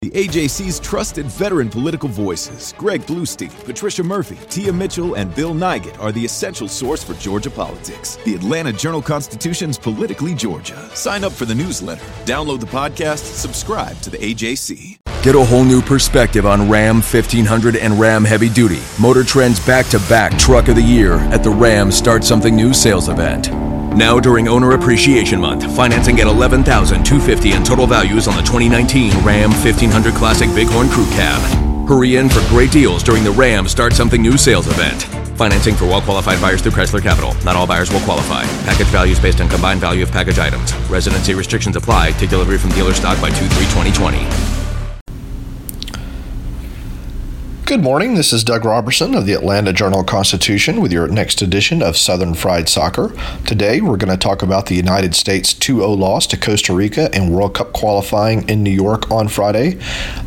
The AJC's trusted veteran political voices, Greg Bluestein, Patricia Murphy, Tia Mitchell, and Bill Nigut, are the essential source for Georgia politics. The Atlanta Journal Constitution's Politically Georgia. Sign up for the newsletter, download the podcast, subscribe to the AJC. Get a whole new perspective on Ram 1500 and Ram Heavy Duty. Motor Trend's back to back Truck of the Year at the Ram Start Something New sales event. Now during Owner Appreciation Month, financing at $11,250 in total values on the 2019 Ram 1500 Classic Bighorn Crew Cab. Hurry in for great deals during the Ram Start Something New sales event. Financing for well qualified buyers through Chrysler Capital. Not all buyers will qualify. Package values based on combined value of package items. Residency restrictions apply. Take delivery from dealer stock by 2 3 2020. Good morning. This is Doug Roberson of the Atlanta Journal Constitution with your next edition of Southern Fried Soccer. Today, we're going to talk about the United States 2 0 loss to Costa Rica in World Cup qualifying in New York on Friday.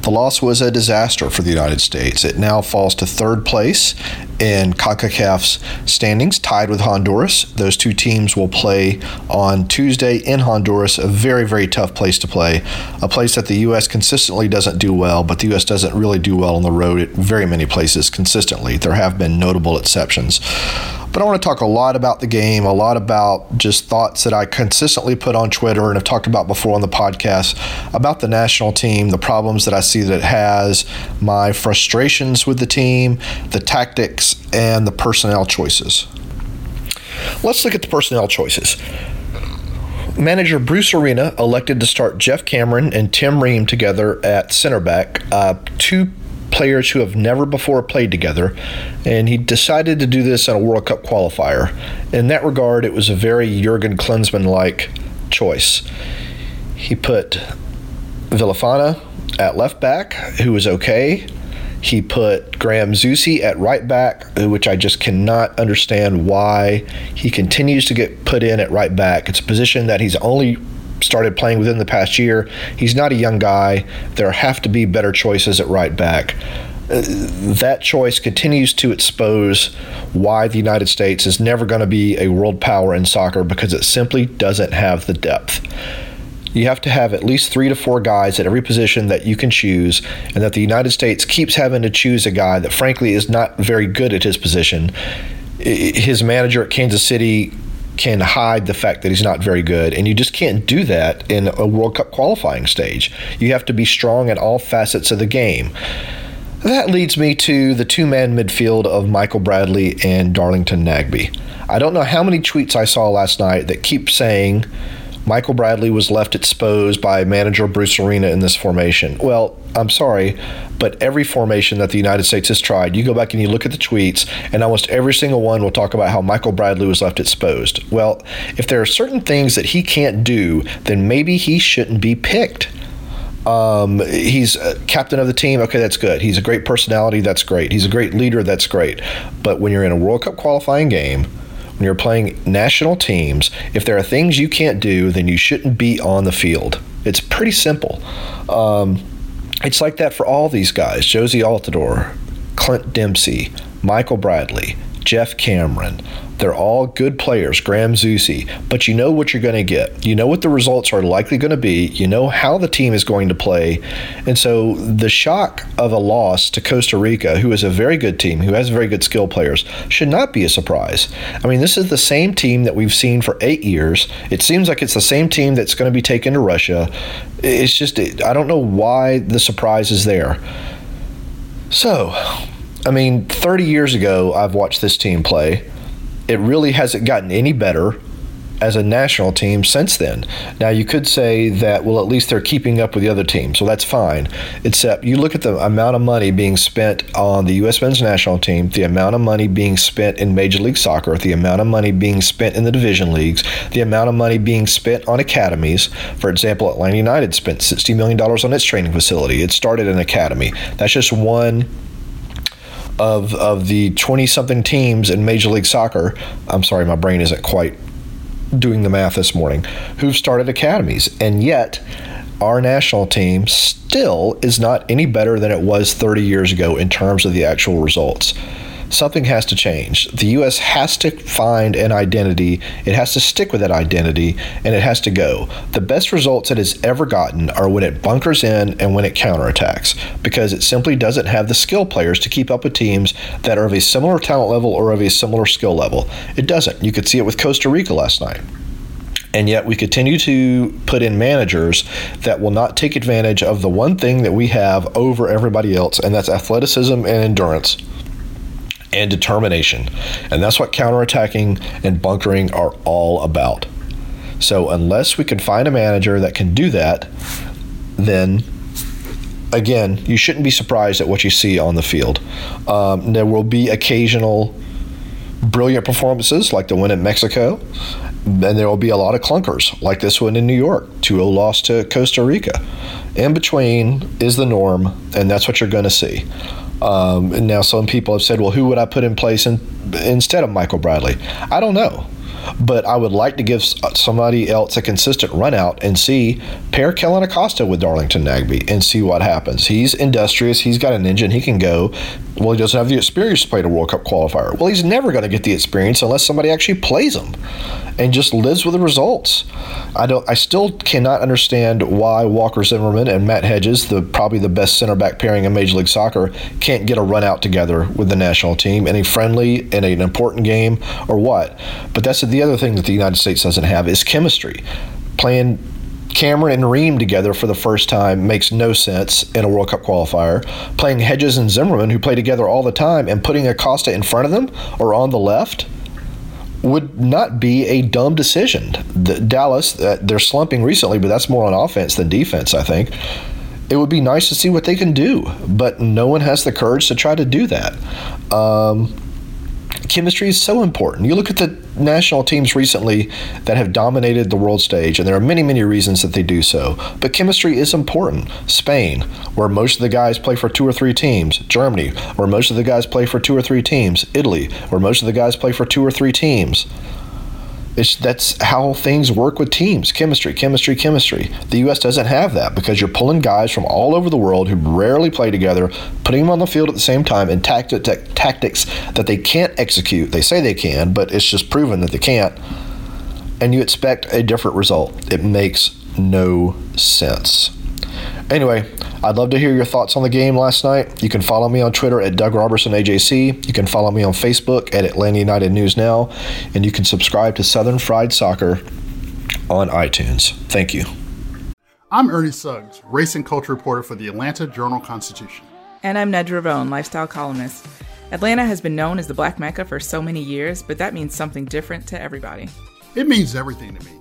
The loss was a disaster for the United States. It now falls to third place in CONCACAF's standings, tied with Honduras. Those two teams will play on Tuesday in Honduras, a very, very tough place to play, a place that the U.S. consistently doesn't do well, but the U.S. doesn't really do well on the road at very many places consistently. There have been notable exceptions. But I want to talk a lot about the game, a lot about just thoughts that I consistently put on Twitter and have talked about before on the podcast about the national team, the problems that I see that it has, my frustrations with the team, the tactics, and the personnel choices. Let's look at the personnel choices. Manager Bruce Arena elected to start Geoff Cameron and Tim Ream together at center back, uh, two players who have never before played together, and he decided to do this in a World Cup qualifier. In that regard, it was a very Jurgen Klinsmann like choice. He put Villafana at left back, who was okay. He put Graham Zusi at right back, which I just cannot understand why he continues to get put in at right back. It's a position that he's only started playing within the past year. He's not a young guy. There have to be better choices at right back. Uh, that choice continues to expose why the United States is never going to be a world power in soccer because it simply doesn't have the depth. You have to have at least three to four guys at every position that you can choose, and that the United States keeps having to choose a guy that, frankly, is not very good at his position. His manager at Kansas City can hide the fact that he's not very good, and you just can't do that in a World Cup qualifying stage. You have to be strong in all facets of the game. That leads me to the two man midfield of Michael Bradley and Darlington Nagbe. I don't know how many tweets I saw last night that keep saying Michael Bradley was left exposed by manager Bruce Arena in this formation. Well, I'm sorry, but every formation that the United States has tried, you go back and you look at the tweets, and almost every single one will talk about how Michael Bradley was left exposed. Well, if there are certain things that he can't do, then maybe he shouldn't be picked. Um, he's captain of the team. Okay, that's good. He's a great personality. That's great. He's a great leader. That's great. But when you're in a World Cup qualifying game, when you're playing national teams, if there are things you can't do, then you shouldn't be on the field. It's pretty simple. Um, it's like that for all these guys Jozy Altidore, Clint Dempsey, Michael Bradley, Geoff Cameron, they're all good players, Graham Zusi, but you know what you're going to get. You know what the results are likely going to be. You know how the team is going to play. And so the shock of a loss to Costa Rica, who is a very good team, who has very good skill players, should not be a surprise. I mean, this is the same team that we've seen for eight years. It seems like it's the same team that's going to be taken to Russia. It's just, I don't know why the surprise is there. So, I mean, 30 years ago, I've watched this team play. It really hasn't gotten any better. as a national team since then. Now, you could say that, well, at least they're keeping up with the other teams, so that's fine. Except you look at the amount of money being spent on the U.S. men's national team, the amount of money being spent in Major League Soccer, the amount of money being spent in the division leagues, the amount of money being spent on academies. For example, Atlanta United spent $60 million on its training facility. It started an academy. That's just one of of the 20 something teams in Major League Soccer. I'm sorry, my brain isn't quite doing the math this morning, who've started academies. And yet, our national team still is not any better than it was 30 years ago in terms of the actual results something has to change. The U.S. has to find an identity, it has to stick with that identity, and it has to go. The best results it has ever gotten are when it bunkers in and when it counterattacks, because it simply doesn't have the skill players to keep up with teams that are of a similar talent level or of a similar skill level. It doesn't. You could see it with Costa Rica last night. And yet, we continue to put in managers that will not take advantage of the one thing that we have over everybody else, and that's athleticism and endurance and determination. And that's what counterattacking and bunkering are all about. So, unless we can find a manager that can do that, then again, you shouldn't be surprised at what you see on the field. Um, there will be occasional brilliant performances like the one in Mexico, and there will be a lot of clunkers like this one in New York 2 0 loss to Costa Rica. In between is the norm, and that's what you're going to see. Um, and now some people have said, well, who would I put in place in, instead of Michael Bradley? I don't know. But I would like to give uh, somebody else a consistent run out and see pair Kellyn Acosta with Darlington Nagbe and see what happens. He's industrious. He's got an engine. He can go. Well, he doesn't have the experience to play a World Cup qualifier. Well, he's never going to get the experience unless somebody actually plays him and just lives with the results. I don't. I still cannot understand why Walker Zimmerman and Matt Hedges, the probably the best center back pairing in Major League Soccer, can't get a run out together with the national team in a friendly in an important game or what. But that's the other thing that the United States doesn't have is chemistry. Playing Cameron and Ream together for the first time makes no sense in a World Cup qualifier. Playing Hedges and Zimmerman, who play together all the time, and putting Acosta in front of them or on the left would not be a dumb decision. The, Dallas, uh, they're slumping recently, but that's more on offense than defense, I think. It would be nice to see what they can do, but no one has the courage to try to do that. Um, chemistry is so important. You look at the national teams recently that have dominated the world stage, and there are many, many reasons that they do so. But chemistry is important. Spain, where most of the guys play for two or three teams. Germany, where most of the guys play for two or three teams. Italy, where most of the guys play for two or three teams. It's that's how things work with teams. Chemistry, chemistry, chemistry. The U.S. doesn't have that because you're pulling guys from all over the world who rarely play together, putting them on the field at the same time, and tactic, tactics that they can't execute. They say they can, but it's just proven that they can't. And you expect a different result. It makes no sense. Anyway, I'd love to hear your thoughts on the game last night. You can follow me on Twitter at Doug Roberson AJC. You can follow me on Facebook at Atlanta United News Now, and you can subscribe to Southern Fried Soccer on iTunes. Thank you. I'm Ernie Suggs, race and culture reporter for the Atlanta Journal Constitution. And I'm Ned Rhone, lifestyle columnist. Atlanta has been known as the Black Mecca for so many years, but that means something different to everybody. It means everything to me.